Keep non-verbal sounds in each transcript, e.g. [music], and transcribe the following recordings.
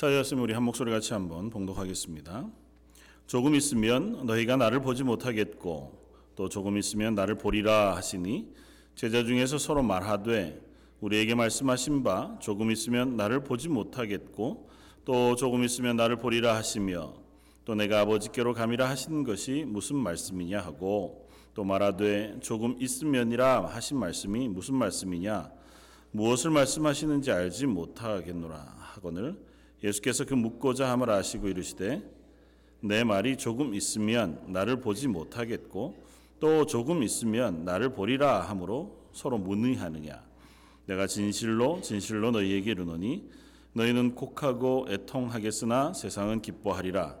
자였으면 우리 한 목소리 같이 한번 봉독하겠습니다. 조금 있으면 너희가 나를 보지 못하겠고 또 조금 있으면 나를 보리라 하시니 제자 중에서 서로 말하되 우리에게 말씀하신 바 조금 있으면 나를 보지 못하겠고 또 조금 있으면 나를 보리라 하시며 또 내가 아버지께로 감이라 하신 것이 무슨 말씀이냐 하고 또 말하되 조금 있으면이라 하신 말씀이 무슨 말씀이냐 무엇을 말씀하시는지 알지 못하겠노라 하거늘 예수께서 그 묻고자 함을 아시고 이르시되 내 말이 조금 있으면 나를 보지 못하겠고 또 조금 있으면 나를 보리라 하므로 서로 문의하느냐? 내가 진실로 진실로 너희에게 이르노니 너희는 곡하고 애통하겠으나 세상은 기뻐하리라.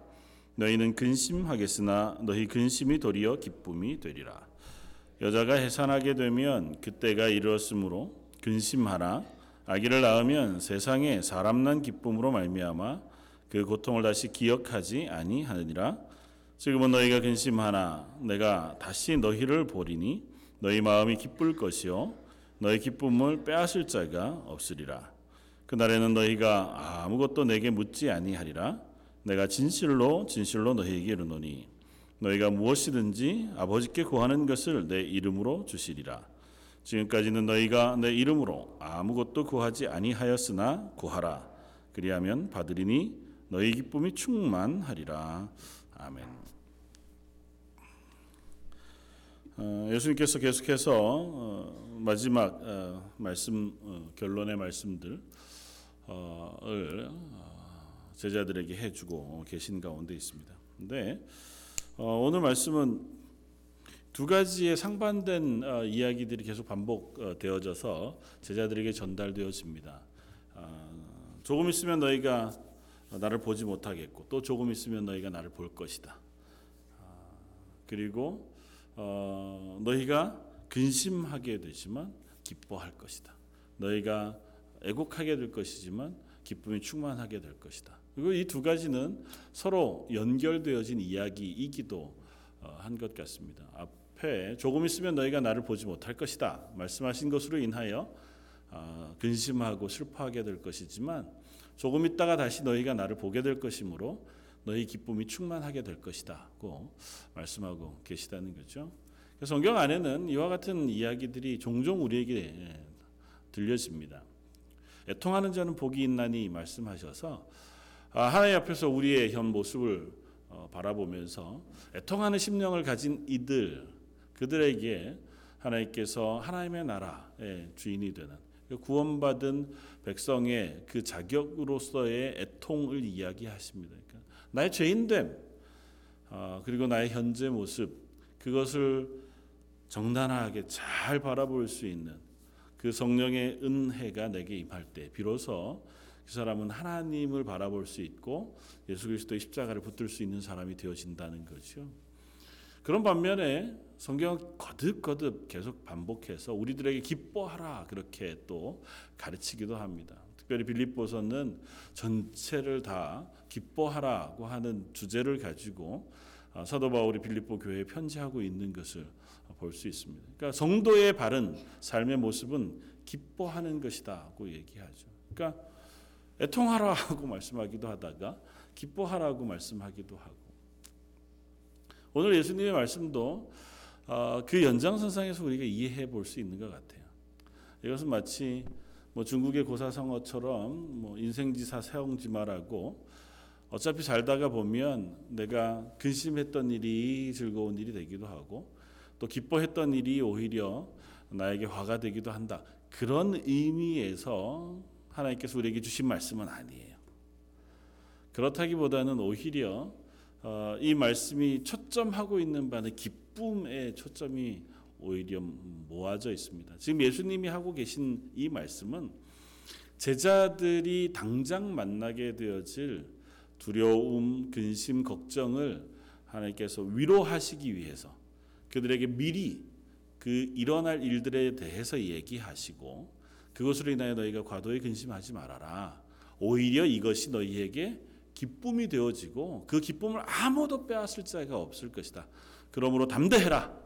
너희는 근심하겠으나 너희 근심이 도리어 기쁨이 되리라. 여자가 해산하게 되면 그때가 이르렀으므로 근심하라 아기를 낳으면 세상에 사람 난 기쁨으로 말미암아 그 고통을 다시 기억하지 아니하느니라. 지금은 너희가 근심하나 내가 다시 너희를 보리니 너희 마음이 기쁠 것이요 너희 기쁨을 빼앗을 자가 없으리라. 그날에는 너희가 아무것도 내게 묻지 아니하리라. 내가 진실로 진실로 너희에게 이르노니 너희가 무엇이든지 아버지께 구하는 것을 내 이름으로 주시리라 지금까지는 너희가 내 이름으로 아무것도 구하지 아니하였으나 구하라 그리하면 받으리니 너희 기쁨이 충만하리라 아멘. 어, 예수님께서 계속해서 어, 마지막 어, 말씀 어, 결론의 말씀들을 어, 제자들에게 해주고 계신 가운데 있습니다. 근데 어, 오늘 말씀은 두 가지의 상반된 어, 이야기들이 계속 반복되어져서 제자들에게 전달되어집니다. 어, 조금 있으면 너희가 나를 보지 못하겠고 또 조금 있으면 너희가 나를 볼 것이다. 어, 그리고 어, 너희가 근심하게 되지만 기뻐할 것이다. 너희가 애곡하게 될 것이지만 기쁨이 충만하게 될 것이다. 그리고 이 두 가지는 서로 연결되어진 이야기이기도 어, 한것 같습니다. 앞 에 조금 있으면 너희가 나를 보지 못할 것이다 말씀하신 것으로 인하여 어, 근심하고 슬퍼하게 될 것이지만 조금 있다가 다시 너희가 나를 보게 될 것이므로 너희 기쁨이 충만하게 될 것이다고 말씀하고 계시다는 거죠. 성경 안에는 이와 같은 이야기들이 종종 우리에게 들려집니다. 애통하는 자는 복이 있나니 말씀하셔서 아, 하나님 앞에서 우리의 현 모습을 어, 바라보면서 애통하는 심령을 가진 이들 그들에게 하나님께서 하나님의 나라의 주인이 되는 구원받은 백성의 그 자격으로서의 애통을 이야기하십니다. 그러니까 나의 죄인됨 어, 그리고 나의 현재 모습 그것을 정단하게 잘 바라볼 수 있는 그 성령의 은혜가 내게 임할 때 비로소 그 사람은 하나님을 바라볼 수 있고 예수 그리스도의 십자가를 붙들 수 있는 사람이 되어진다는 거죠. 그런 반면에 성경 거듭거듭 계속 반복해서 우리들에게 기뻐하라 그렇게 또 가르치기도 합니다. 특별히 빌립보서는 전체를 다 기뻐하라고 하는 주제를 가지고 아, 사도 바울이 빌립보 교회에 편지하고 있는 것을 볼 수 있습니다. 그러니까 성도의 바른 삶의 모습은 기뻐하는 것이다고 얘기하죠. 그러니까 애통하라고 [laughs] 말씀하기도 하다가 기뻐하라고 말씀하기도 하고 오늘 예수님의 말씀도 어, 그 연장선상에서 우리가 이해해 볼 수 있는 것 같아요. 이것은 마치 뭐 중국의 고사성어처럼 뭐 인생지사 세옹지마라고 어차피 살다가 보면 내가 근심했던 일이 즐거운 일이 되기도 하고 또 기뻐했던 일이 오히려 나에게 화가 되기도 한다. 그런 의미에서 하나님께서 우리에게 주신 말씀은 아니에요. 그렇다기보다는 오히려 어, 이 말씀이 초점하고 있는 바는 기쁨 의 초점이 오히려 모아져 있습니다. 지금 예수님이 하고 계신 이 말씀은 제자들이 당장 만나게 되어질 두려움, 근심, 걱정을 하나님께서 위로하시기 위해서 그들에게 미리 그 일어날 일들에 대해서 얘기하시고 그것으로 인하여 너희가 과도히 근심하지 말아라. 오히려 이것이 너희에게 기쁨이 되어지고 그 기쁨을 아무도 빼앗을 자가 없을 것이다. 그러므로 담대해라.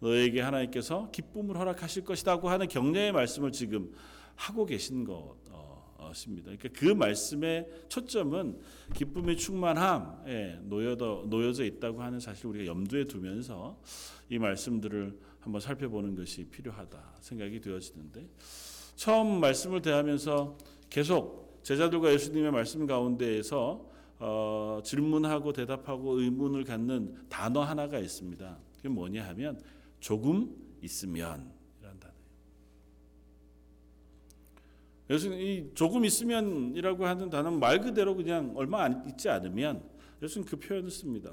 너에게 하나님께서 기쁨을 허락하실 것이다고 하는 격려의 말씀을 지금 하고 계신 것 것입니다. 그러니까 그 말씀의 초점은 기쁨의 충만함에 놓여져, 놓여져 있다고 하는 사실 우리가 염두에 두면서 이 말씀들을 한번 살펴보는 것이 필요하다 생각이 되어지는데 처음 말씀을 대하면서 계속 제자들과 예수님의 말씀 가운데에서 어, 질문하고 대답하고 의문을 갖는 단어 하나가 있습니다. 그게 뭐냐 하면 조금 있으면 이란 단어예요. 예수님 이 조금 있으면이라고 하는 단어는 말 그대로 그냥 얼마 안 있지 않으면 예수님 그 표현을 씁니다.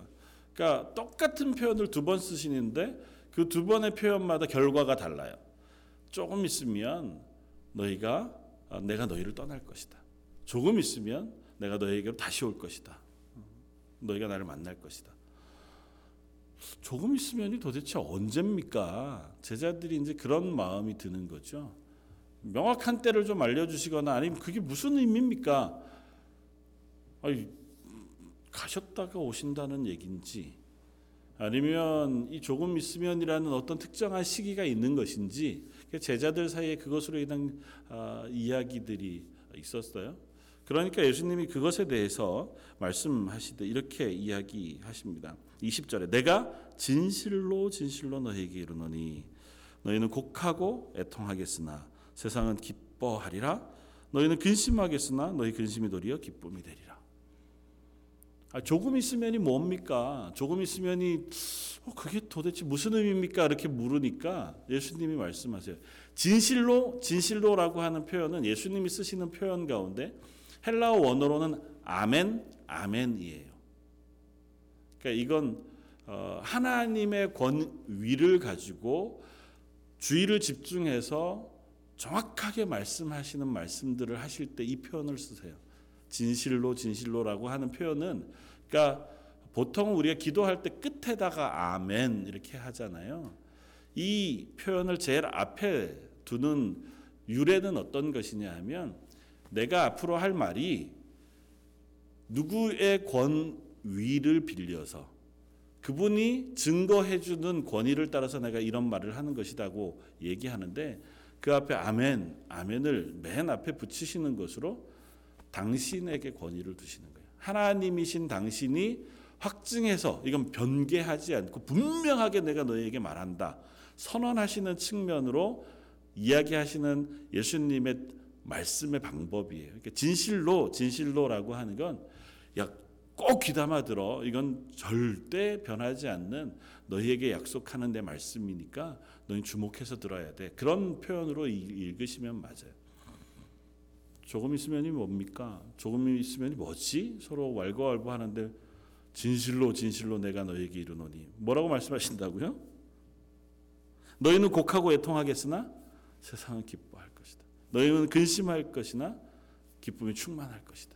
그러니까 똑같은 표현을 두 번 쓰시는데 그 두 번의 표현마다 결과가 달라요. 조금 있으면 너희가 아, 내가 너희를 떠날 것이다. 조금 있으면 내가 너희에게로 다시 올 것이다. 너희가 나를 만날 것이다. 조금 있으면이 도대체 언제입니까? 제자들이 이제 그런 마음이 드는 거죠. 명확한 때를 좀 알려주시거나 아니면 그게 무슨 의미입니까? 아니, 가셨다가 오신다는 얘긴지 아니면 이 조금 있으면이라는 어떤 특정한 시기가 있는 것인지 제자들 사이에 그것으로 인한 아, 이야기들이 있었어요. 그러니까 예수님이 그것에 대해서 말씀하시되 이렇게 이야기하십니다. 20절에 내가 진실로 진실로 너희에게 이르노니 너희는 곡하고 애통하겠으나 세상은 기뻐하리라 너희는 근심하겠으나 너희 근심이 도리어 기쁨이 되리라. 아, 조금 있으면이 뭡니까? 조금 있으면이 어, 그게 도대체 무슨 의미입니까? 이렇게 물으니까 예수님이 말씀하세요. 진실로 진실로라고 하는 표현은 예수님이 쓰시는 표현 가운데 헬라어 원어로는 아멘 아멘이에요. 그러니까 이건 어, 하나님의 권위를 가지고 주의를 집중해서 정확하게 말씀하시는 말씀들을 하실 때 이 표현을 쓰세요. 진실로 진실로라고 하는 표현은 그러니까 보통 우리가 기도할 때 끝에다가 아멘 이렇게 하잖아요. 이 표현을 제일 앞에 두는 유래는 어떤 것이냐 하면 내가 앞으로 할 말이 누구의 권위를 빌려서 그분이 증거해 주는 권위를 따라서 내가 이런 말을 하는 것이다고 얘기하는데 그 앞에 아멘, 아멘을 맨 앞에 붙이시는 것으로 당신에게 권위를 두시는 거예요. 하나님이신 당신이 확증해서 이건 변개하지 않고 분명하게 내가 너에게 말한다. 선언하시는 측면으로 이야기하시는 예수님의 말씀의 방법이에요. 그러니까 진실로 진실로라고 하는 건 야 꼭 귀담아 들어. 이건 절대 변하지 않는 너희에게 약속하는 내 말씀이니까 너희 주목해서 들어야 돼. 그런 표현으로 읽으시면 맞아요. 조금 있으면이 뭡니까? 조금 있으면이 뭐지? 서로 왈가왈부하는데 진실로 진실로 내가 너에게 이르노니 뭐라고 말씀하신다고요? 너희는 곡하고 애통하겠으나 세상은 것이다. 너희는 근심할 것이나 기쁨이 충만할 것이다.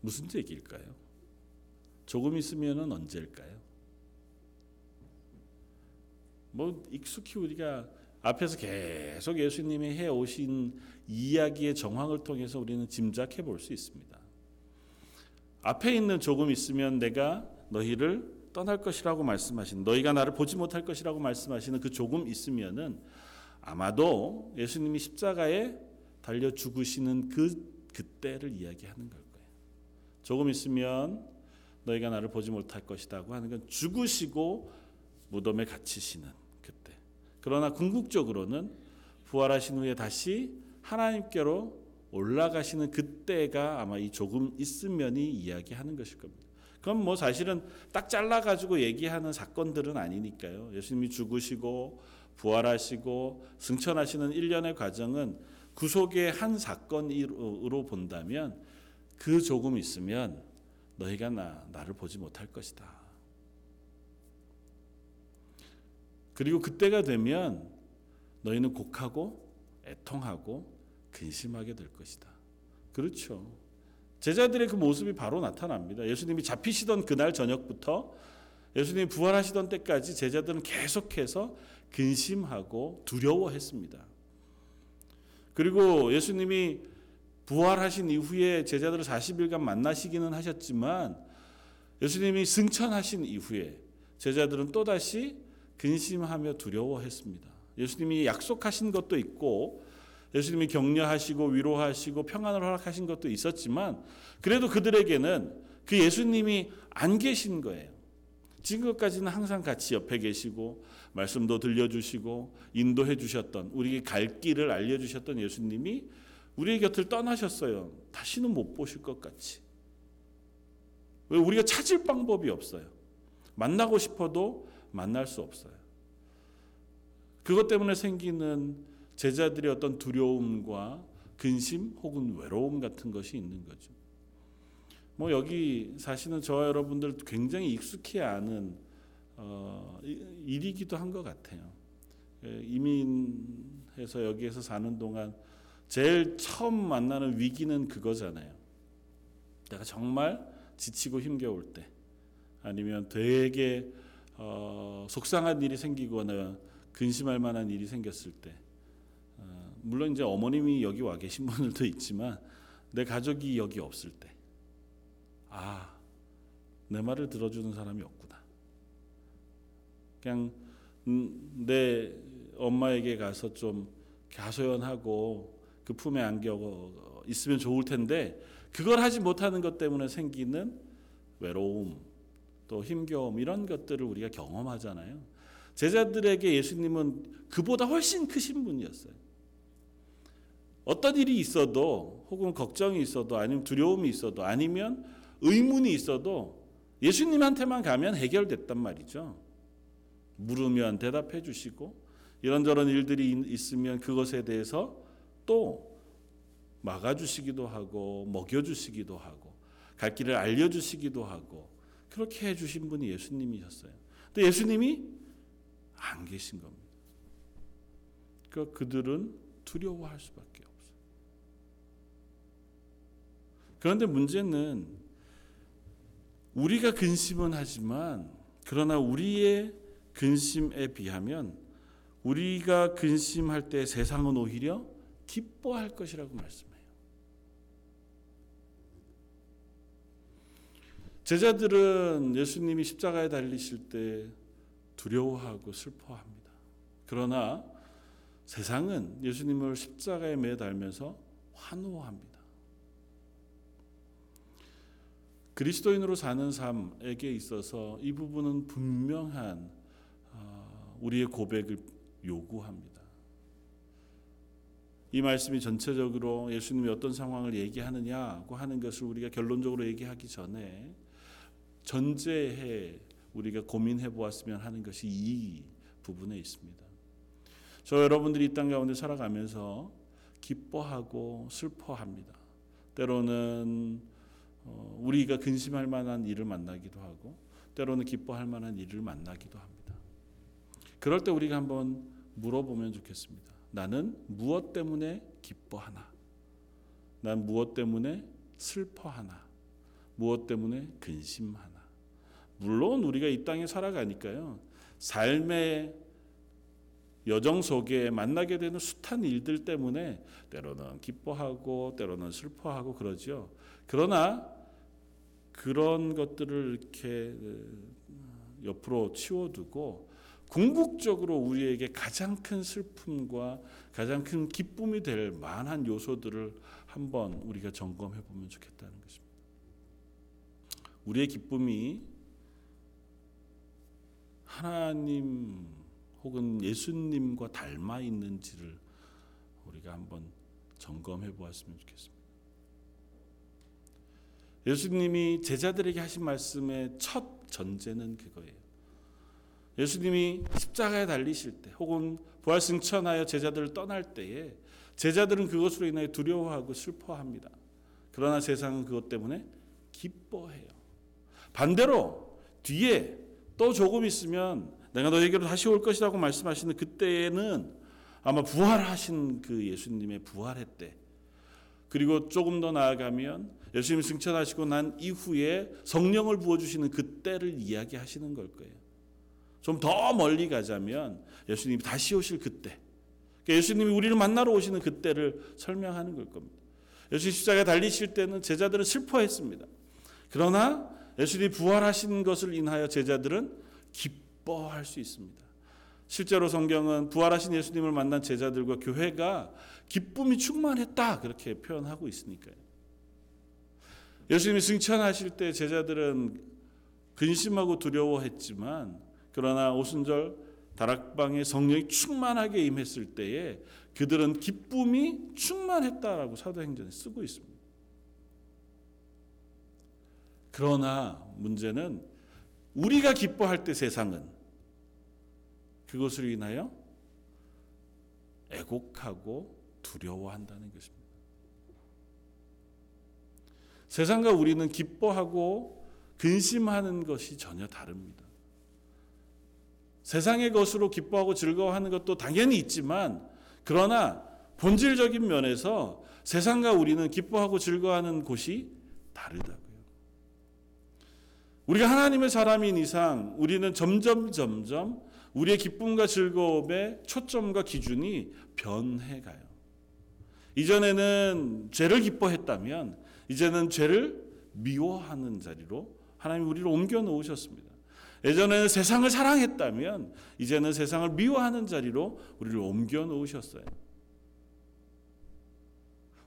무슨 얘기일까요? 조금 있으면은 언제일까요? 뭐 익숙히 우리가 앞에서 계속 예수님이 해 오신 이야기의 정황을 통해서 우리는 짐작해 볼 수 있습니다. 앞에 있는 조금 있으면 내가 너희를 떠날 것이라고 말씀하신 너희가 나를 보지 못할 것이라고 말씀하시는 그 조금 있으면은 아마도 예수님이 십자가에 달려 죽으시는 그 그때를 이야기하는 걸 거예요. 조금 있으면 너희가 나를 보지 못할 것이다고 하는 건 죽으시고 무덤에 갇히시는 그때. 그러나 궁극적으로는 부활하신 후에 다시 하나님께로 올라가시는 그때가 아마 이 조금 있으면이 이야기하는 것일 겁니다. 그럼 뭐 사실은 딱 잘라 가지고 얘기하는 사건들은 아니니까요. 예수님이 죽으시고 부활하시고 승천하시는 일련의 과정은 구속의 한 사건으로 본다면 그 조금 있으면 너희가 나 나를 보지 못할 것이다. 그리고 그때가 되면 너희는 곡하고 애통하고 근심하게 될 것이다. 그렇죠. 제자들의 그 모습이 바로 나타납니다. 예수님이 잡히시던 그날 저녁부터 예수님이 부활하시던 때까지 제자들은 계속해서 근심하고 두려워했습니다. 그리고 예수님이 부활하신 이후에 제자들을 40일간 만나시기는 하셨지만 예수님이 승천하신 이후에 제자들은 또다시 근심하며 두려워했습니다. 예수님이 약속하신 것도 있고 예수님이 격려하시고 위로하시고 평안을 허락하신 것도 있었지만 그래도 그들에게는 그 예수님이 안 계신 거예요. 지금까지는 항상 같이 옆에 계시고 말씀도 들려주시고 인도해 주셨던 우리에게 갈 길을 알려주셨던 예수님이 우리의 곁을 떠나셨어요. 다시는 못 보실 것 같이. 왜 우리가 찾을 방법이 없어요. 만나고 싶어도 만날 수 없어요. 그것 때문에 생기는 제자들의 어떤 두려움과 근심 혹은 외로움 같은 것이 있는 거죠. 뭐 여기 사실은 저와 여러분들 굉장히 익숙히 아는 어, 일이기도 한 것 같아요. 예, 이민해서 여기에서 사는 동안 제일 처음 만나는 위기는 그거잖아요. 내가 정말 지치고 힘겨울 때, 아니면 되게 어, 속상한 일이 생기거나 근심할 만한 일이 생겼을 때, 어, 물론 이제 어머님이 여기 와 계신 [laughs] 분들도 있지만 내 가족이 여기 없을 때, 아, 내 말을 들어주는 사람이 없구나. 그냥 음, 내 엄마에게 가서 좀 가소연하고 그 품에 안겨 있으면 좋을 텐데 그걸 하지 못하는 것 때문에 생기는 외로움 또 힘겨움 이런 것들을 우리가 경험하잖아요. 제자들에게 예수님은 그보다 훨씬 크신 분이었어요. 어떤 일이 있어도 혹은 걱정이 있어도 아니면 두려움이 있어도 아니면 의문이 있어도 예수님한테만 가면 해결됐단 말이죠. 물으면 대답해 주시고 이런저런 일들이 있으면 그것에 대해서 또 막아주시기도 하고 먹여주시기도 하고 갈 길을 알려주시기도 하고 그렇게 해주신 분이 예수님이셨어요. 근데 예수님이 안 계신 겁니다. 그 그들은 두려워할 수밖에 없어요. 그런데 문제는 우리가 근심은 하지만 그러나 우리의 근심에 비하면 우리가 근심할 때 세상은 오히려 기뻐할 것이라고 말씀해요. 제자들은 예수님이 십자가에 달리실 때 두려워하고 슬퍼합니다. 그러나 세상은 예수님을 십자가에 매달면서 환호합니다. 그리스도인으로 사는 삶에게 있어서 이 부분은 분명한 어, 우리의 고백을 요구합니다. 이 말씀이 전체적으로 예수님이 어떤 상황을 얘기하느냐고 하는 것을 우리가 결론적으로 얘기하기 전에 전제해 우리가 고민해 보았으면 하는 것이 이 부분에 있습니다. 저 여러분들이 이 땅 가운데 살아가면서 기뻐하고 슬퍼합니다. 때로는 어, 우리가 근심할 만한 일을 만나기도 하고 때로는 기뻐할 만한 일을 만나기도 합니다. 그럴 때 우리가 한번 물어보면 좋겠습니다. 나는 무엇 때문에 기뻐하나? 난 무엇 때문에 슬퍼하나? 무엇 때문에 근심하나? 물론 우리가 이 땅에 살아가니까요. 삶의 여정 속에 만나게 되는 숱한 일들 때문에 때로는 기뻐하고 때로는 슬퍼하고 그러지요. 그러나 그런 것들을 이렇게 옆으로 치워두고 궁극적으로 우리에게 가장 큰 슬픔과 가장 큰 기쁨이 될 만한 요소들을 한번 우리가 점검해 보면 좋겠다는 것입니다. 우리의 기쁨이 하나님 혹은 예수님과 닮아 있는지를 우리가 한번 점검해 보았으면 좋겠습니다. 예수님이 제자들에게 하신 말씀의 첫 전제는 그거예요. 예수님이 십자가에 달리실 때 혹은 부활 승천하여 제자들을 떠날 때에 제자들은 그것으로 인하여 두려워하고 슬퍼합니다. 그러나 세상은 그것 때문에 기뻐해요. 반대로 뒤에 또 조금 있으면 내가 너에게로 다시 올 것이라고 말씀하시는 그때에는 아마 부활하신 그 예수님의 부활의 때 그리고 조금 더 나아가면 예수님 승천하시고 난 이후에 성령을 부어주시는 그때를 이야기하시는 걸 거예요. 좀 더 멀리 가자면 예수님이 다시 오실 그때. 그러니까 예수님이 우리를 만나러 오시는 그때를 설명하는 걸 겁니다. 예수님 십자가에 달리실 때는 제자들은 슬퍼했습니다. 그러나 예수님이 부활하신 것을 인하여 제자들은 기뻐할 수 있습니다. 실제로 성경은 부활하신 예수님을 만난 제자들과 교회가 기쁨이 충만했다 그렇게 표현하고 있으니까요. 예수님이 승천하실 때 제자들은 근심하고 두려워했지만 그러나 오순절 다락방에 성령이 충만하게 임했을 때에 그들은 기쁨이 충만했다라고 사도행전에 쓰고 있습니다. 그러나 문제는 우리가 기뻐할 때 세상은 그것으로 인하여 애곡하고 두려워한다는 것입니다. 세상과 우리는 기뻐하고 근심하는 것이 전혀 다릅니다. 세상의 것으로 기뻐하고 즐거워하는 것도 당연히 있지만 그러나 본질적인 면에서 세상과 우리는 기뻐하고 즐거워하는 곳이 다르다고요. 우리가 하나님의 사람인 이상 우리는 점점 점점 우리의 기쁨과 즐거움의 초점과 기준이 변해가요. 이전에는 죄를 기뻐했다면 이제는 죄를 미워하는 자리로 하나님 우리를 옮겨 놓으셨습니다. 예전에는 세상을 사랑했다면 이제는 세상을 미워하는 자리로 우리를 옮겨 놓으셨어요.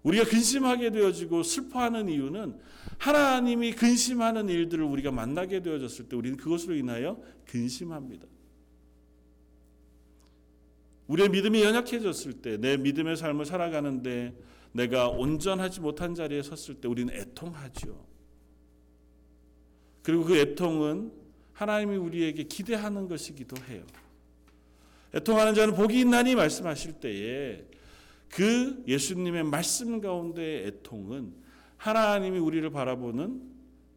우리가 근심하게 되어지고 슬퍼하는 이유는 하나님이 근심하는 일들을 우리가 만나게 되어졌을 때 우리는 그것으로 인하여 근심합니다. 우리의 믿음이 연약해졌을 때, 내 믿음의 삶을 살아가는데 내가 온전하지 못한 자리에 섰을 때 우리는 애통하죠. 그리고 그 애통은 하나님이 우리에게 기대하는 것이기도 해요. 애통하는 자는 복이 있나니 말씀하실 때에 그 예수님의 말씀 가운데의 애통은 하나님이 우리를 바라보는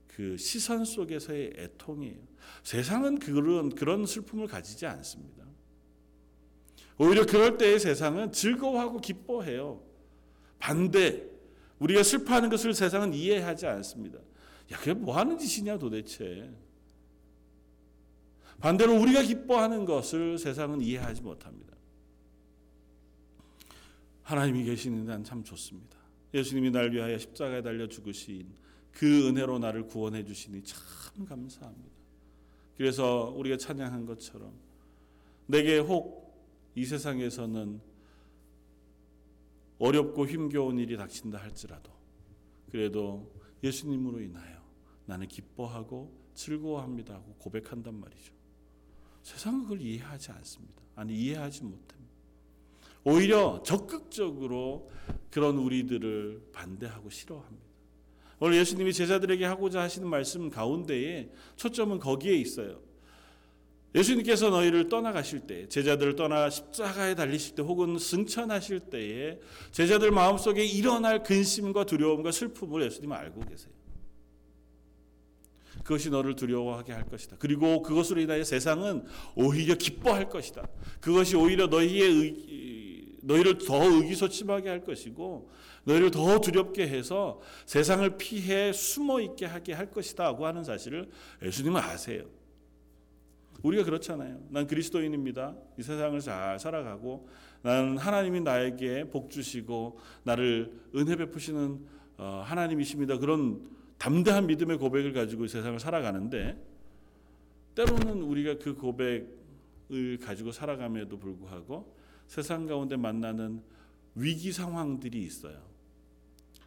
그 시선 속에서의 애통이에요. 세상은 그런 그런 슬픔을 가지지 않습니다. 오히려 그럴 때의 세상은 즐거워하고 기뻐해요. 반대 우리가 슬퍼하는 것을 세상은 이해하지 않습니다. 야, 그게 뭐 하는 짓이냐 도대체. 반대로 우리가 기뻐하는 것을 세상은 이해하지 못합니다. 하나님이 계시는 난 참 좋습니다. 예수님이 날 위하여 십자가에 달려 죽으신 그 은혜로 나를 구원해 주시니 참 감사합니다. 그래서 우리가 찬양한 것처럼 내게 혹 이 세상에서는 어렵고 힘겨운 일이 닥친다 할지라도 그래도 예수님으로 인하여 나는 기뻐하고 즐거워합니다 하고 고백한단 말이죠. 세상은 그걸 이해하지 않습니다. 아니 이해하지 못합니다. 오히려 적극적으로 그런 우리들을 반대하고 싫어합니다. 오늘 예수님이 제자들에게 하고자 하시는 말씀 가운데에 초점은 거기에 있어요. 예수님께서 너희를 떠나가실 때, 제자들을 떠나 십자가에 달리실 때, 혹은 승천하실 때에 제자들 마음속에 일어날 근심과 두려움과 슬픔을 예수님은 알고 계세요. 그것이 너를 두려워하게 할 것이다. 그리고 그것으로 인하여 세상은 오히려 기뻐할 것이다. 그것이 오히려 너희의 의, 너희를 더 의기소침하게 할 것이고 너희를 더 두렵게 해서 세상을 피해 숨어 있게 하게 할 것이다고 하는 사실을 예수님은 아세요. 우리가 그렇잖아요. 난 그리스도인입니다. 이 세상을 잘 살아가고 나는 하나님이 나에게 복 주시고 나를 은혜 베푸시는 어, 하나님이십니다. 그런 담대한 믿음의 고백을 가지고 이 세상을 살아가는데 때로는 우리가 그 고백을 가지고 살아감에도 불구하고 세상 가운데 만나는 위기 상황들이 있어요.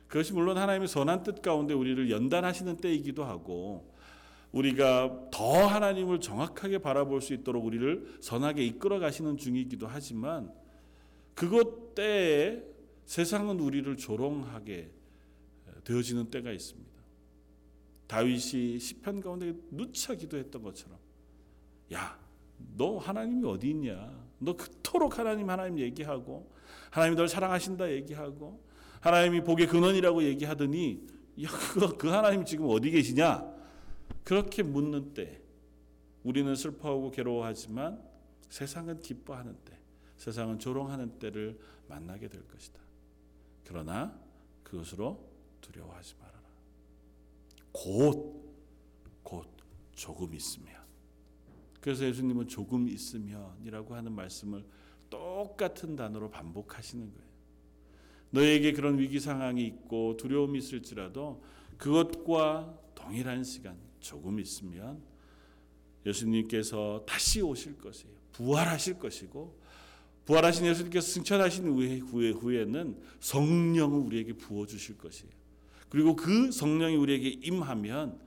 그것이 물론 하나님의 선한 뜻 가운데 우리를 연단하시는 때이기도 하고 우리가 더 하나님을 정확하게 바라볼 수 있도록 우리를 선하게 이끌어 가시는 중이기도 하지만 그것 때에 세상은 우리를 조롱하게 되어지는 때가 있습니다. 다윗이 시편 가운데 누차 기도했던 것처럼 야, 너 하나님이 어디 있냐? 너 그토록 하나님 하나님 얘기하고 하나님이 널 사랑하신다 얘기하고 하나님이 복의 근원이라고 얘기하더니 야, 그, 그 하나님 지금 어디 계시냐? 그렇게 묻는 때 우리는 슬퍼하고 괴로워하지만 세상은 기뻐하는 때, 세상은 조롱하는 때를 만나게 될 것이다. 그러나 그것으로 두려워하지 말아라. 곧, 곧 조금 있으면. 그래서 예수님은 조금 있으면이라고 하는 말씀을 똑같은 단어로 반복하시는 거예요. 너에게 그런 위기 상황이 있고 두려움이 있을지라도 그것과 동일한 시간 조금 있으면 예수님께서 다시 오실 것이에요. 부활하실 것이고 부활하신 예수님께서 승천하신 후에, 후에, 후에는 성령을 우리에게 부어 주실 것이에요. 그리고 그 성령이 우리에게 임하면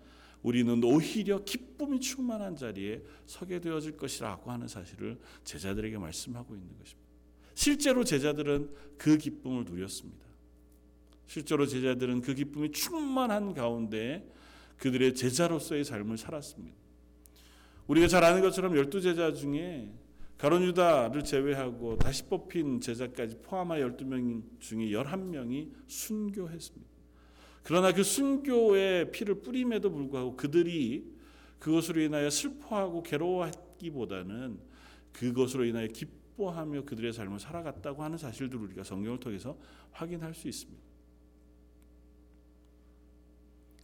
우리는 오히려 기쁨이 충만한 자리에 서게 되어질 것이라고 하는 사실을 제자들에게 말씀하고 있는 것입니다. 실제로 제자들은 그 기쁨을 누렸습니다. 실제로 제자들은 그 기쁨이 충만한 가운데 그들의 제자로서의 삶을 살았습니다. 우리가 잘 아는 것처럼 열두 제자 중에 가론 유다를 제외하고 다시 뽑힌 제자까지 포함하여 12명 중에 11명이 순교했습니다. 그러나 그 순교의 피를 뿌림에도 불구하고 그들이 그것으로 인하여 슬퍼하고 괴로워하기보다는 그것으로 인하여 기뻐하며 그들의 삶을 살아갔다고 하는 사실들을 우리가 성경을 통해서 확인할 수 있습니다.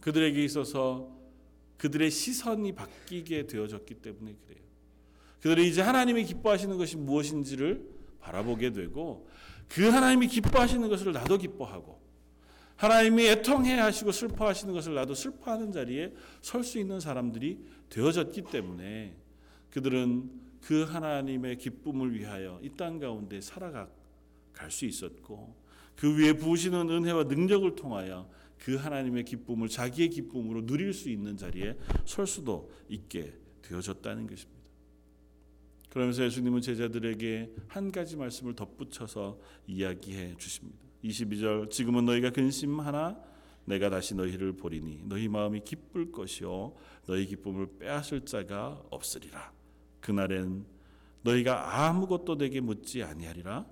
그들에게 있어서 그들의 시선이 바뀌게 되어졌기 때문에 그래요. 그들이 이제 하나님이 기뻐하시는 것이 무엇인지를 바라보게 되고 그 하나님이 기뻐하시는 것을 나도 기뻐하고 하나님이 애통해 하시고 슬퍼하시는 것을 나도 슬퍼하는 자리에 설 수 있는 사람들이 되어졌기 때문에 그들은 그 하나님의 기쁨을 위하여 이 땅 가운데 살아갈 수 있었고 그 위에 부으시는 은혜와 능력을 통하여 그 하나님의 기쁨을 자기의 기쁨으로 누릴 수 있는 자리에 설 수도 있게 되어졌다는 것입니다. 그러면서 예수님은 제자들에게 한 가지 말씀을 덧붙여서 이야기해 주십니다. 22절 지금은 너희가 근심하나 내가 다시 너희를 보리니 너희 마음이 기쁠 것이요 너희 기쁨을 빼앗을 자가 없으리라. 그날엔 너희가 아무것도 내게 묻지 아니하리라.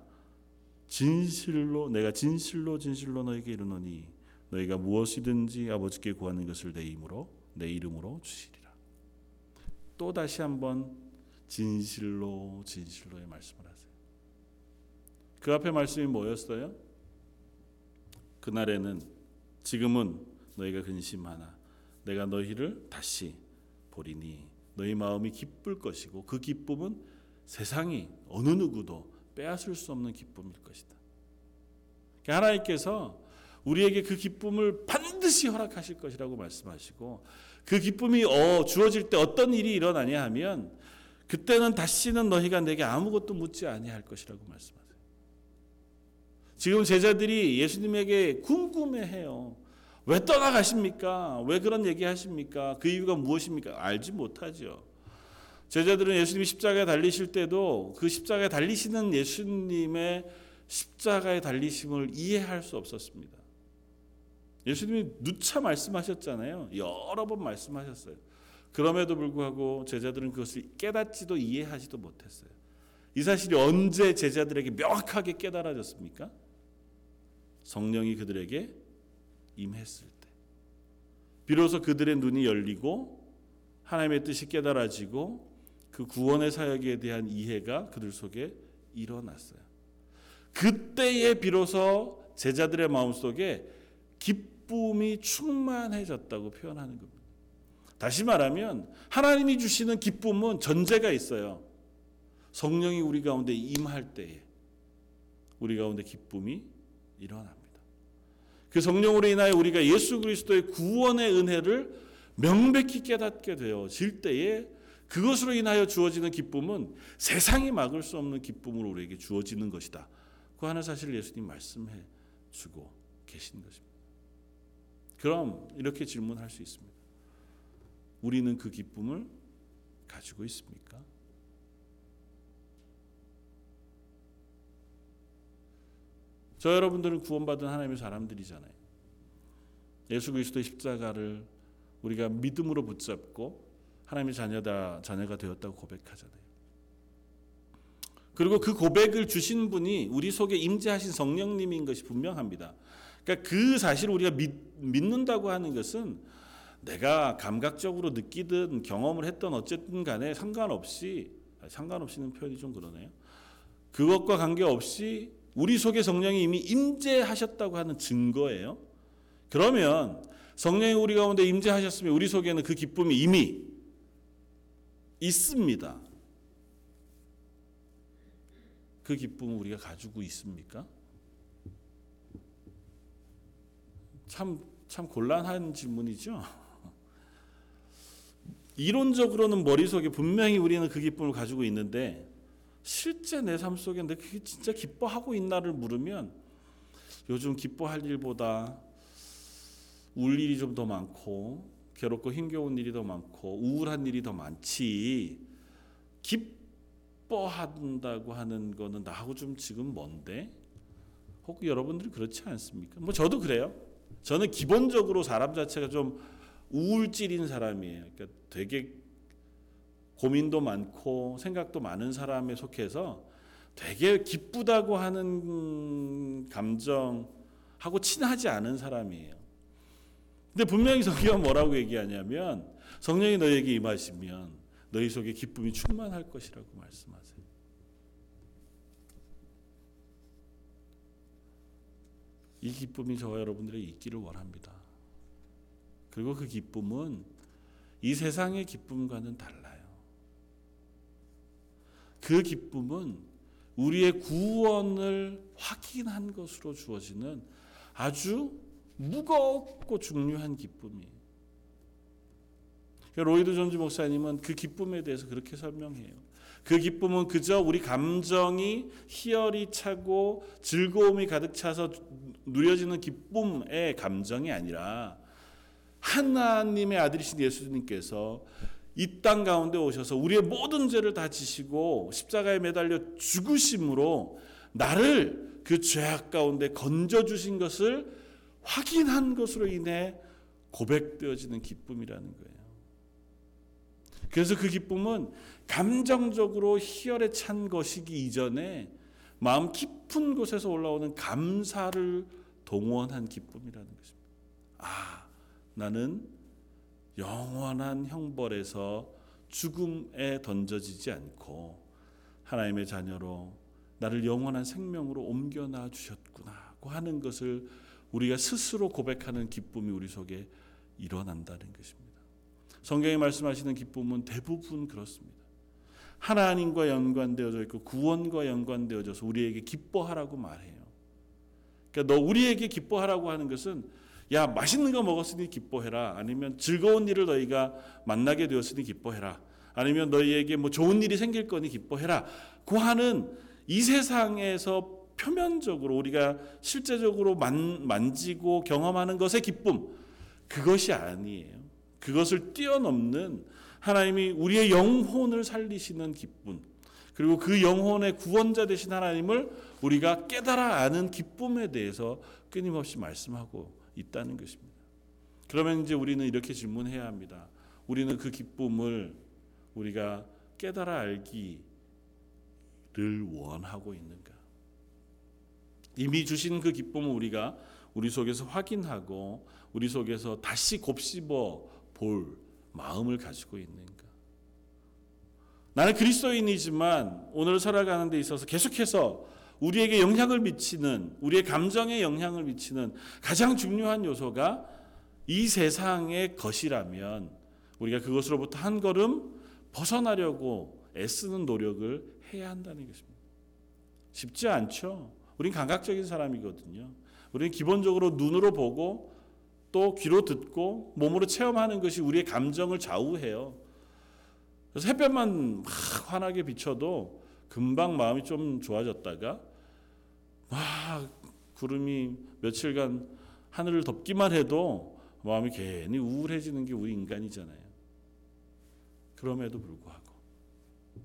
진실로 내가 진실로 진실로 너희에게 이르노니 너희가 무엇이든지 아버지께 구하는 것을 내 이름으로 내 이름으로 주시리라. 또 다시 한번 진실로 진실로의 말씀을 하세요. 그 앞에 말씀이 뭐였어요? 그날에는 지금은 너희가 근심하나 내가 너희를 다시 보리니 너희 마음이 기쁠 것이고 그 기쁨은 세상이 어느 누구도 빼앗을 수 없는 기쁨일 것이다. 그러니까 하나님께서 우리에게 그 기쁨을 반드시 허락하실 것이라고 말씀하시고 그 기쁨이 어, 주어질 때 어떤 일이 일어나냐 하면 그때는 다시는 너희가 내게 아무것도 묻지 아니할 것이라고 말씀하세요. 지금 제자들이 예수님에게 궁금해해요. 왜 떠나가십니까? 왜 그런 얘기 하십니까? 그 이유가 무엇입니까? 알지 못하죠. 제자들은 예수님이 십자가에 달리실 때도 그 십자가에 달리시는 예수님의 십자가에 달리심을 이해할 수 없었습니다. 예수님이 누차 말씀하셨잖아요. 여러 번 말씀하셨어요. 그럼에도 불구하고 제자들은 그것을 깨닫지도 이해하지도 못했어요. 이 사실이 언제 제자들에게 명확하게 깨달아졌습니까? 성령이 그들에게 임했을 때. 비로소 그들의 눈이 열리고 하나님의 뜻이 깨달아지고 그 구원의 사역에 대한 이해가 그들 속에 일어났어요. 그때에 비로소 제자들의 마음속에 기쁨이 충만해졌다고 표현하는 겁니다. 다시 말하면 하나님이 주시는 기쁨은 전제가 있어요. 성령이 우리 가운데 임할 때에 우리 가운데 기쁨이 일어납니다. 그 성령으로 인하여 우리가 예수 그리스도의 구원의 은혜를 명백히 깨닫게 되어질 때에 그것으로 인하여 주어지는 기쁨은 세상이 막을 수 없는 기쁨으로 우리에게 주어지는 것이다. 그 하는 사실을 예수님 말씀해 주고 계신 것입니다. 그럼 이렇게 질문할 수 있습니다. 우리는 그 기쁨을 가지고 있습니까? 저 여러분들은 구원받은 하나님의 사람들이잖아요. 예수 그리스도의 십자가를 우리가 믿음으로 붙잡고 하나님의 자녀다 자녀가 되었다고 고백하잖아요. 그리고 그 고백을 주신 분이 우리 속에 임재하신 성령님인 것이 분명합니다. 그러니까 그 사실을 우리가 믿, 믿는다고 하는 것은 내가 감각적으로 느끼든 경험을 했던 어쨌든 간에 상관없이 상관없이는 표현이 좀 그러네요. 그것과 관계없이 우리 속에 성령이 이미 임재하셨다고 하는 증거예요. 그러면 성령이 우리 가운데 임재하셨으면 우리 속에는 그 기쁨이 이미 있습니다. 그 기쁨을 우리가 가지고 있습니까? 참, 참 곤란한 질문이죠. [laughs] 이론적으로는 머릿속에 분명히 우리는 그 기쁨을 가지고 있는데 실제 내 삶 속에 내가 그게 진짜 기뻐하고 있나를 물으면 요즘 기뻐할 일보다 울 일이 좀 더 많고 괴롭고 힘겨운 일이 더 많고 우울한 일이 더 많지 기뻐한다고 하는 거는 나하고 좀 지금 먼데 혹 여러분들이 그렇지 않습니까? 뭐 저도 그래요. 저는 기본적으로 사람 자체가 좀 우울질인 사람이에요. 그러니까 되게 고민도 많고 생각도 많은 사람에 속해서 되게 기쁘다고 하는 감정하고 친하지 않은 사람이에요. 근데 분명히 성경은 뭐라고 얘기하냐면 성령이 너에게 임하시면 너희 속에 기쁨이 충만할 것이라고 말씀하세요. 이 기쁨이 저와 여러분들에게 있기를 원합니다. 그리고 그 기쁨은 이 세상의 기쁨과는 달라요. 그 기쁨은 우리의 구원을 확인한 것으로 주어지는 아주 무겁고 중요한 기쁨이에요. 로이드 존즈 목사님은 그 기쁨에 대해서 그렇게 설명해요. 그 기쁨은 그저 우리 감정이 희열이 차고 즐거움이 가득 차서 누려지는 기쁨의 감정이 아니라 하나님의 아들이신 예수님께서 이 땅 가운데 오셔서 우리의 모든 죄를 다 지시고 십자가에 매달려 죽으심으로 나를 그 죄악 가운데 건져 주신 것을 확인한 것으로 인해 고백되어지는 기쁨이라는 거예요. 그래서 그 기쁨은 감정적으로 희열에 찬 것이기 이전에 마음 깊은 곳에서 올라오는 감사를 동원한 기쁨이라는 것입니다. 아, 나는 영원한 형벌에서 죽음에 던져지지 않고 하나님의 자녀로 나를 영원한 생명으로 옮겨놔 주셨구나고 하는 것을 우리가 스스로 고백하는 기쁨이 우리 속에 일어난다는 것입니다. 성경에 말씀하시는 기쁨은 대부분 그렇습니다. 하나님과 연관되어져 있고 구원과 연관되어져서 우리에게 기뻐하라고 말해요. 그러니까 너 우리에게 기뻐하라고 하는 것은 야 맛있는 거 먹었으니 기뻐해라. 아니면 즐거운 일을 너희가 만나게 되었으니 기뻐해라. 아니면 너희에게 뭐 좋은 일이 생길 거니 기뻐해라. 그 하는 이 세상에서 표면적으로 우리가 실제적으로 만, 만지고 경험하는 것의 기쁨 그것이 아니에요. 그것을 뛰어넘는 하나님이 우리의 영혼을 살리시는 기쁨 그리고 그 영혼의 구원자 되신 하나님을 우리가 깨달아 아는 기쁨에 대해서 끊임없이 말씀하고 있다는 것입니다. 그러면 이제 우리는 이렇게 질문해야 합니다. 우리는 그 기쁨을 우리가 깨달아 알기를 원하고 있는가? 이미 주신 그 기쁨을 우리가 우리 속에서 확인하고 우리 속에서 다시 곱씹어 볼 마음을 가지고 있는가? 나는 그리스도인이지만 오늘 살아가는 데 있어서 계속해서 우리에게 영향을 미치는 우리의 감정에 영향을 미치는 가장 중요한 요소가 이 세상의 것이라면 우리가 그것으로부터 한 걸음 벗어나려고 애쓰는 노력을 해야 한다는 것입니다. 쉽지 않죠. 우린 감각적인 사람이거든요. 우리는 기본적으로 눈으로 보고 또 귀로 듣고 몸으로 체험하는 것이 우리의 감정을 좌우해요. 그래서 햇볕만 막 환하게 비춰도 금방 마음이 좀 좋아졌다가 막 구름이 며칠간 하늘을 덮기만 해도 마음이 괜히 우울해지는 게 우리 인간이잖아요. 그럼에도 불구하고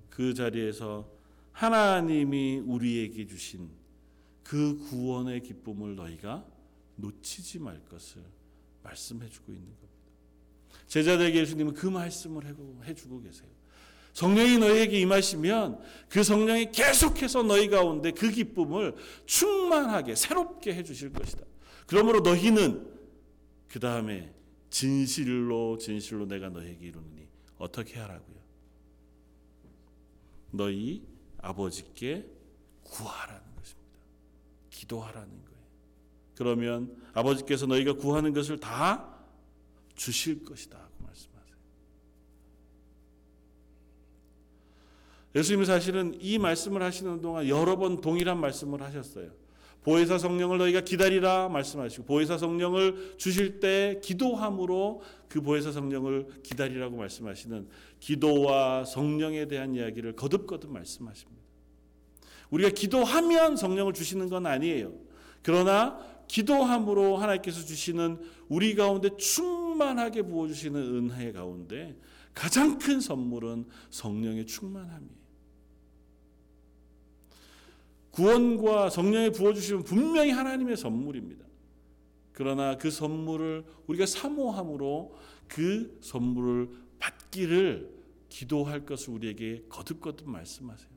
그 자리에서 하나님이 우리에게 주신 그 구원의 기쁨을 너희가 놓치지 말 것을 말씀해 주고 있는 겁니다. 제자들에게 예수님은 그 말씀을 해 주고 계세요. 성령이 너희에게 임하시면 그 성령이 계속해서 너희 가운데 그 기쁨을 충만하게 새롭게 해 주실 것이다. 그러므로 너희는 그 다음에 진실로 진실로 내가 너희에게 이루느니 어떻게 하라고요? 너희 아버지께 구하라는 것입니다. 기도하라는 거예요. 그러면 아버지께서 너희가 구하는 것을 다 주실 것이다. 예수님이 사실은 이 말씀을 하시는 동안 여러 번 동일한 말씀을 하셨어요. 보혜사 성령을 너희가 기다리라 말씀하시고 보혜사 성령을 주실 때 기도함으로 그 보혜사 성령을 기다리라고 말씀하시는 기도와 성령에 대한 이야기를 거듭거듭 말씀하십니다. 우리가 기도하면 성령을 주시는 건 아니에요. 그러나 기도함으로 하나님께서 주시는 우리 가운데 충만하게 부어 주시는 은혜 가운데 가장 큰 선물은 성령의 충만함이에요. 구원과 성령의 부어 주시면 분명히 하나님의 선물입니다. 그러나 그 선물을 우리가 사모함으로 그 선물을 받기를 기도할 것을 우리에게 거듭거듭 말씀하세요.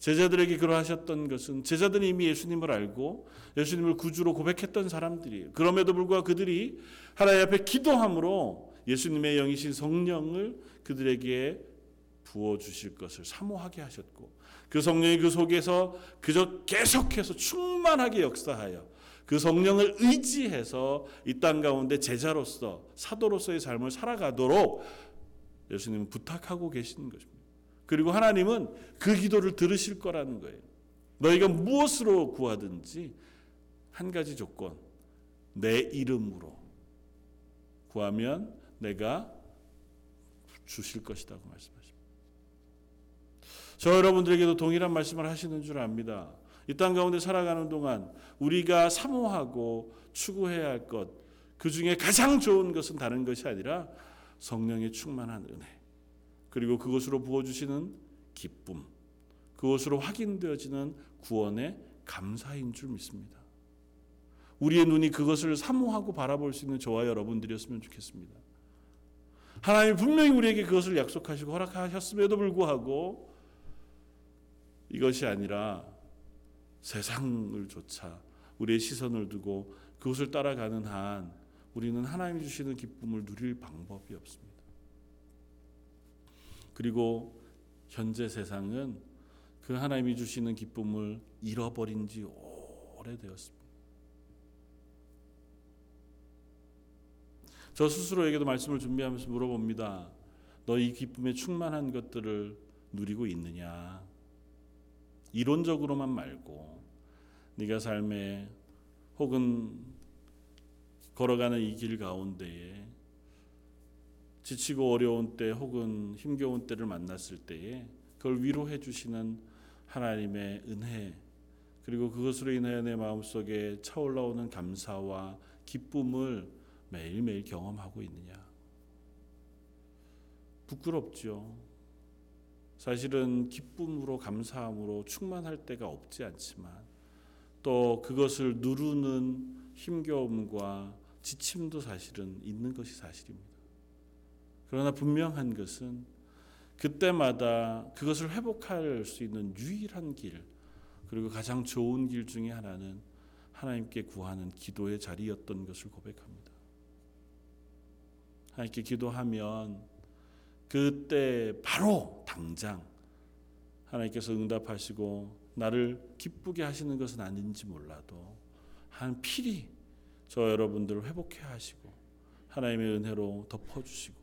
제자들에게 그러하셨던 것은 제자들이 이미 예수님을 알고 예수님을 구주로 고백했던 사람들이에요. 그럼에도 불구하고 그들이 하나님 앞에 기도함으로 예수님의 영이신 성령을 그들에게 부어 주실 것을 사모하게 하셨고 그 성령이 그 속에서 그저 계속해서 충만하게 역사하여 그 성령을 의지해서 이 땅 가운데 제자로서 사도로서의 삶을 살아가도록 예수님은 부탁하고 계시는 것입니다. 그리고 하나님은 그 기도를 들으실 거라는 거예요. 너희가 무엇으로 구하든지 한 가지 조건 내 이름으로 구하면 내가 주실 것이라고 말씀하십니다. 저 여러분들에게도 동일한 말씀을 하시는 줄 압니다. 이 땅 가운데 살아가는 동안 우리가 사모하고 추구해야 할 것, 그 중에 가장 좋은 것은 다른 것이 아니라 성령의 충만한 은혜, 그리고 그것으로 부어주시는 기쁨, 그것으로 확인되어지는 구원의 감사인 줄 믿습니다. 우리의 눈이 그것을 사모하고 바라볼 수 있는 저와 여러분들이었으면 좋겠습니다. 하나님 분명히 우리에게 그것을 약속하시고 허락하셨음에도 불구하고 이것이 아니라 세상을 조차 우리의 시선을 두고 그것을 따라가는 한 우리는 하나님이 주시는 기쁨을 누릴 방법이 없습니다. 그리고 현재 세상은 그 하나님이 주시는 기쁨을 잃어버린 지 오래되었습니다. 저 스스로에게도 말씀을 준비하면서 물어봅니다. 너 이 기쁨에 충만한 것들을 누리고 있느냐? 이론적으로만 말고 네가 삶에 혹은 걸어가는 이 길 가운데에 지치고 어려운 때 혹은 힘겨운 때를 만났을 때에 그걸 위로해 주시는 하나님의 은혜 그리고 그것으로 인하여 내 마음속에 차올라오는 감사와 기쁨을 매일매일 경험하고 있느냐 부끄럽죠. 사실은 기쁨으로 감사함으로 충만할 때가 없지 않지만 또 그것을 누르는 힘겨움과 지침도 사실은 있는 것이 사실입니다. 그러나 분명한 것은 그때마다 그것을 회복할 수 있는 유일한 길 그리고 가장 좋은 길 중에 하나는 하나님께 구하는 기도의 자리였던 것을 고백합니다. 하나님께 기도하면 그때 바로 당장 하나님께서 응답하시고 나를 기쁘게 하시는 것은 아닌지 몰라도 한 필히 저 여러분들을 회복해 하시고 하나님의 은혜로 덮어 주시고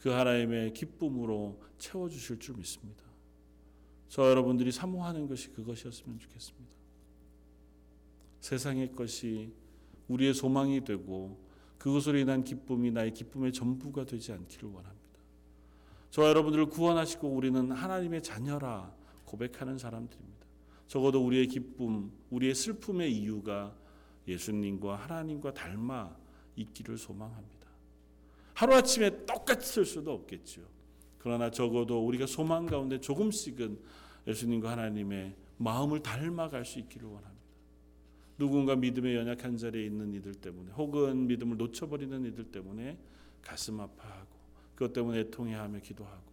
그 하나님의 기쁨으로 채워 주실 줄 믿습니다. 저 여러분들이 사모하는 것이 그것이었으면 좋겠습니다. 세상의 것이 우리의 소망이 되고 그것으로 인한 기쁨이 나의 기쁨의 전부가 되지 않기를 원합니다. 저와 여러분들을 구원하시고 우리는 하나님의 자녀라 고백하는 사람들입니다. 적어도 우리의 기쁨, 우리의 슬픔의 이유가 예수님과 하나님과 닮아 있기를 소망합니다. 하루아침에 똑같을 수도 없겠죠. 그러나 적어도 우리가 소망 가운데 조금씩은 예수님과 하나님의 마음을 닮아갈 수 있기를 원합니다. 누군가 믿음의 연약한 자리에 있는 이들 때문에 혹은 믿음을 놓쳐버리는 이들 때문에 가슴 아파하고 그것 때문에 애통해하며 기도하고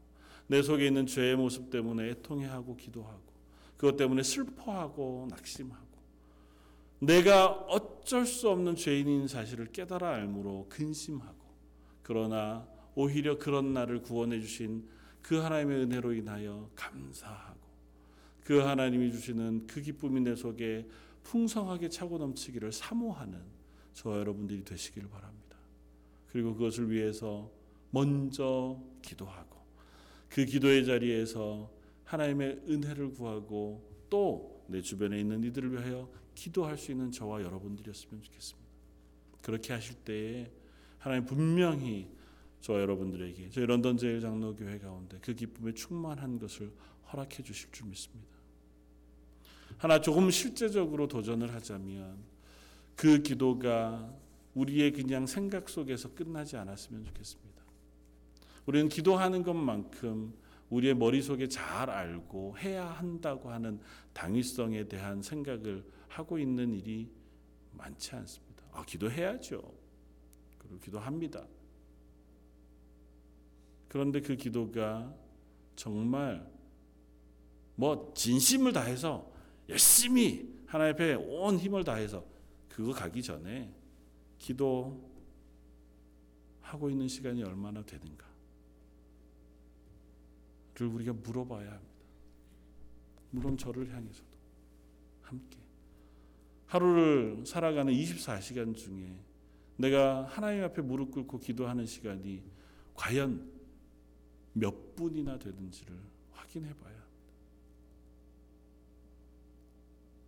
내 속에 있는 죄의 모습 때문에 애통해하고 기도하고 그것 때문에 슬퍼하고 낙심하고 내가 어쩔 수 없는 죄인인 사실을 깨달아 알므로 근심하고 그러나 오히려 그런 나를 구원해 주신 그 하나님의 은혜로 인하여 감사하고 그 하나님이 주시는 그 기쁨이 내 속에 풍성하게 차고 넘치기를 사모하는 저 여러분들이 되시기를 바랍니다. 그리고 그것을 위해서 먼저 기도하고 그 기도의 자리에서 하나님의 은혜를 구하고 또 내 주변에 있는 이들을 위하여 기도할 수 있는 저와 여러분들이었으면 좋겠습니다. 그렇게 하실 때에 하나님 분명히 저와 여러분들에게 저희 런던 제일 장로 교회 가운데 그 기쁨에 충만한 것을 허락해 주실 줄 믿습니다. 하나 조금 실제적으로 도전을 하자면 그 기도가 우리의 그냥 생각 속에서 끝나지 않았으면 좋겠습니다. 우리는 기도하는 것만큼 우리의 머릿속에 잘 알고 해야 한다고 하는 당위성에 대한 생각을 하고 있는 일이 많지 않습니다. 아, 기도해야죠. 그리고 기도합니다. 그런데 그 기도가 정말 뭐 진심을 다해서 열심히 하나님 앞에 온 힘을 다해서 그거 가기 전에 기도 하고 있는 시간이 얼마나 되는가 를 우리가 물어봐야 합니다. 물론 저를 향해서도 함께 하루를 살아가는 24시간 중에 내가 하나님 앞에 무릎 꿇고 기도하는 시간이 과연 몇 분이나 되는지를 확인해 봐야 합니다.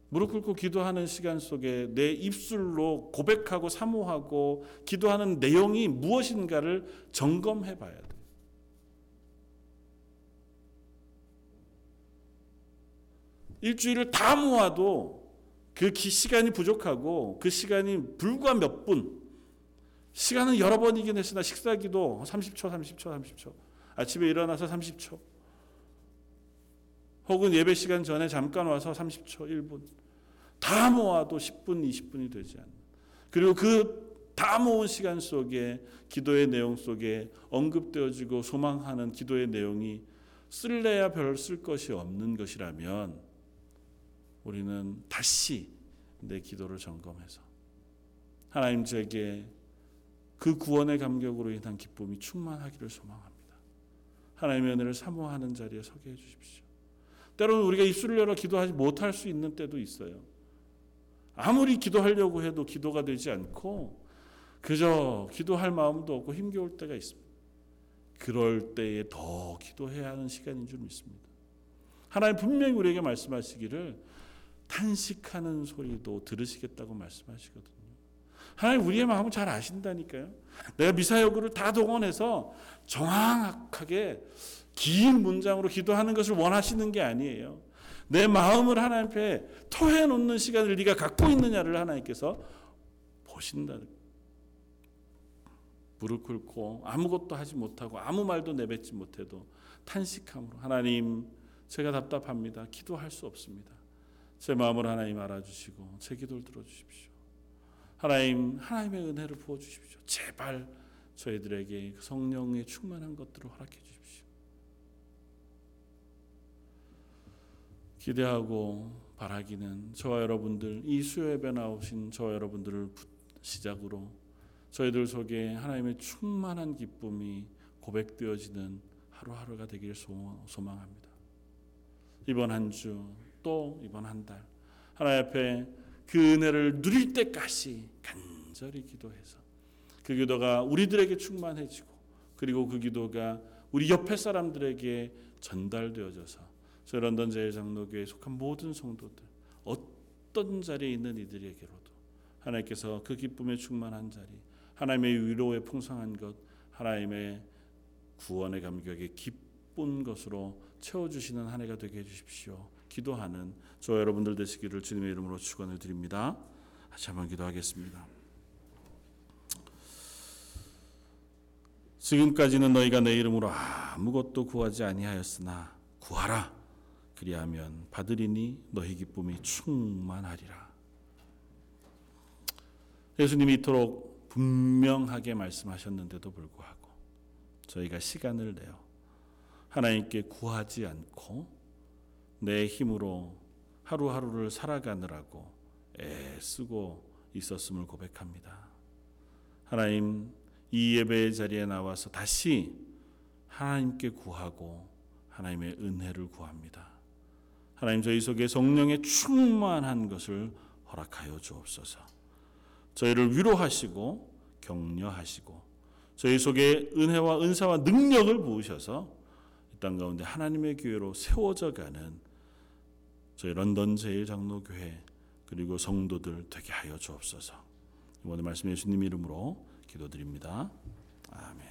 무릎 꿇고 기도하는 시간 속에 내 입술로 고백하고 사모하고 기도하는 내용이 무엇인가를 점검해 봐야 돼요. 일주일을 다 모아도 그 시간이 부족하고 그 시간이 불과 몇 분, 시간은 여러 번이긴 했으나 식사 기도 30초, 30초, 30초. 아침에 일어나서 30초. 혹은 예배 시간 전에 잠깐 와서 30초, 1분. 다 모아도 10분, 20분이 되지 않는. 그리고 그 다 모은 시간 속에 기도의 내용 속에 언급되어지고 소망하는 기도의 내용이 쓸래야 별 쓸 것이 없는 것이라면 우리는 다시 내 기도를 점검해서 하나님 제게 그 구원의 감격으로 인한 기쁨이 충만하기를 소망합니다. 하나님의 은혜를 사모하는 자리에 서게 해 주십시오. 때로는 우리가 입술을 열어 기도하지 못할 수 있는 때도 있어요. 아무리 기도하려고 해도 기도가 되지 않고 그저 기도할 마음도 없고 힘겨울 때가 있습니다. 그럴 때에 더 기도해야 하는 시간인 줄 믿습니다. 하나님 분명히 우리에게 말씀하시기를 탄식하는 소리도 들으시겠다고 말씀하시거든요. 하나님 우리의 마음을 잘 아신다니까요. 내가 미사 여구를 다 동원해서 정확하게 긴 문장으로 기도하는 것을 원하시는 게 아니에요. 내 마음을 하나님 앞에 토해 놓는 시간을 네가 갖고 있느냐를 하나님께서 보신다. 무릎 꿇고 아무것도 하지 못하고 아무 말도 내뱉지 못해도 탄식함으로 하나님 제가 답답합니다. 기도할 수 없습니다. 제 마음을 하나님 알아주시고 제 기도를 들어주십시오. 하나님 하나님의 은혜를 부어 주십시오. 제발 저희들에게 그 성령의 충만한 것들을 허락해 주십시오. 기대하고 바라기는 저와 여러분들 이 수요 예배 나오신 저와 여러분들을 시작으로 저희들 속에 하나님의 충만한 기쁨이 고백되어지는 하루하루가 되기를 소망합니다. 이번 한 주 또 이번 한 달 하나님 앞에 그 은혜를 누릴 때까지 간절히 기도해서 그 기도가 우리들에게 충만해지고 그리고 그 기도가 우리 옆에 사람들에게 전달되어져서 저희 런던 제일장로교회에 속한 모든 성도들 어떤 자리에 있는 이들에게로도 하나님께서 그 기쁨에 충만한 자리 하나님의 위로에 풍성한 것 하나님의 구원의 감격에 기쁜 것으로 채워주시는 한 해가 되게 해주십시오. 기도하는 저 여러분들 되시기를 주님의 이름으로 축원을 드립니다. 다시 한번 기도하겠습니다. 지금까지는 너희가 내 이름으로 아무것도 구하지 아니하였으나 구하라 그리하면 받으리니 너희 기쁨이 충만하리라. 예수님이 이토록 분명하게 말씀하셨는데도 불구하고 저희가 시간을 내어 하나님께 구하지 않고 내 힘으로 하루하루를 살아가느라고 애쓰고 있었음을 고백합니다. 하나님 이 예배의 자리에 나와서 다시 하나님께 구하고 하나님의 은혜를 구합니다. 하나님 저희 속에 성령의 충만한 것을 허락하여 주옵소서. 저희를 위로하시고 격려하시고 저희 속에 은혜와 은사와 능력을 부으셔서 이 땅 가운데 하나님의 교회로 세워져 가는 저희 런던 제일 장로교회 그리고 성도들 되게 하여 주옵소서. 이번에 말씀 예수님 이름으로 기도드립니다. 아멘.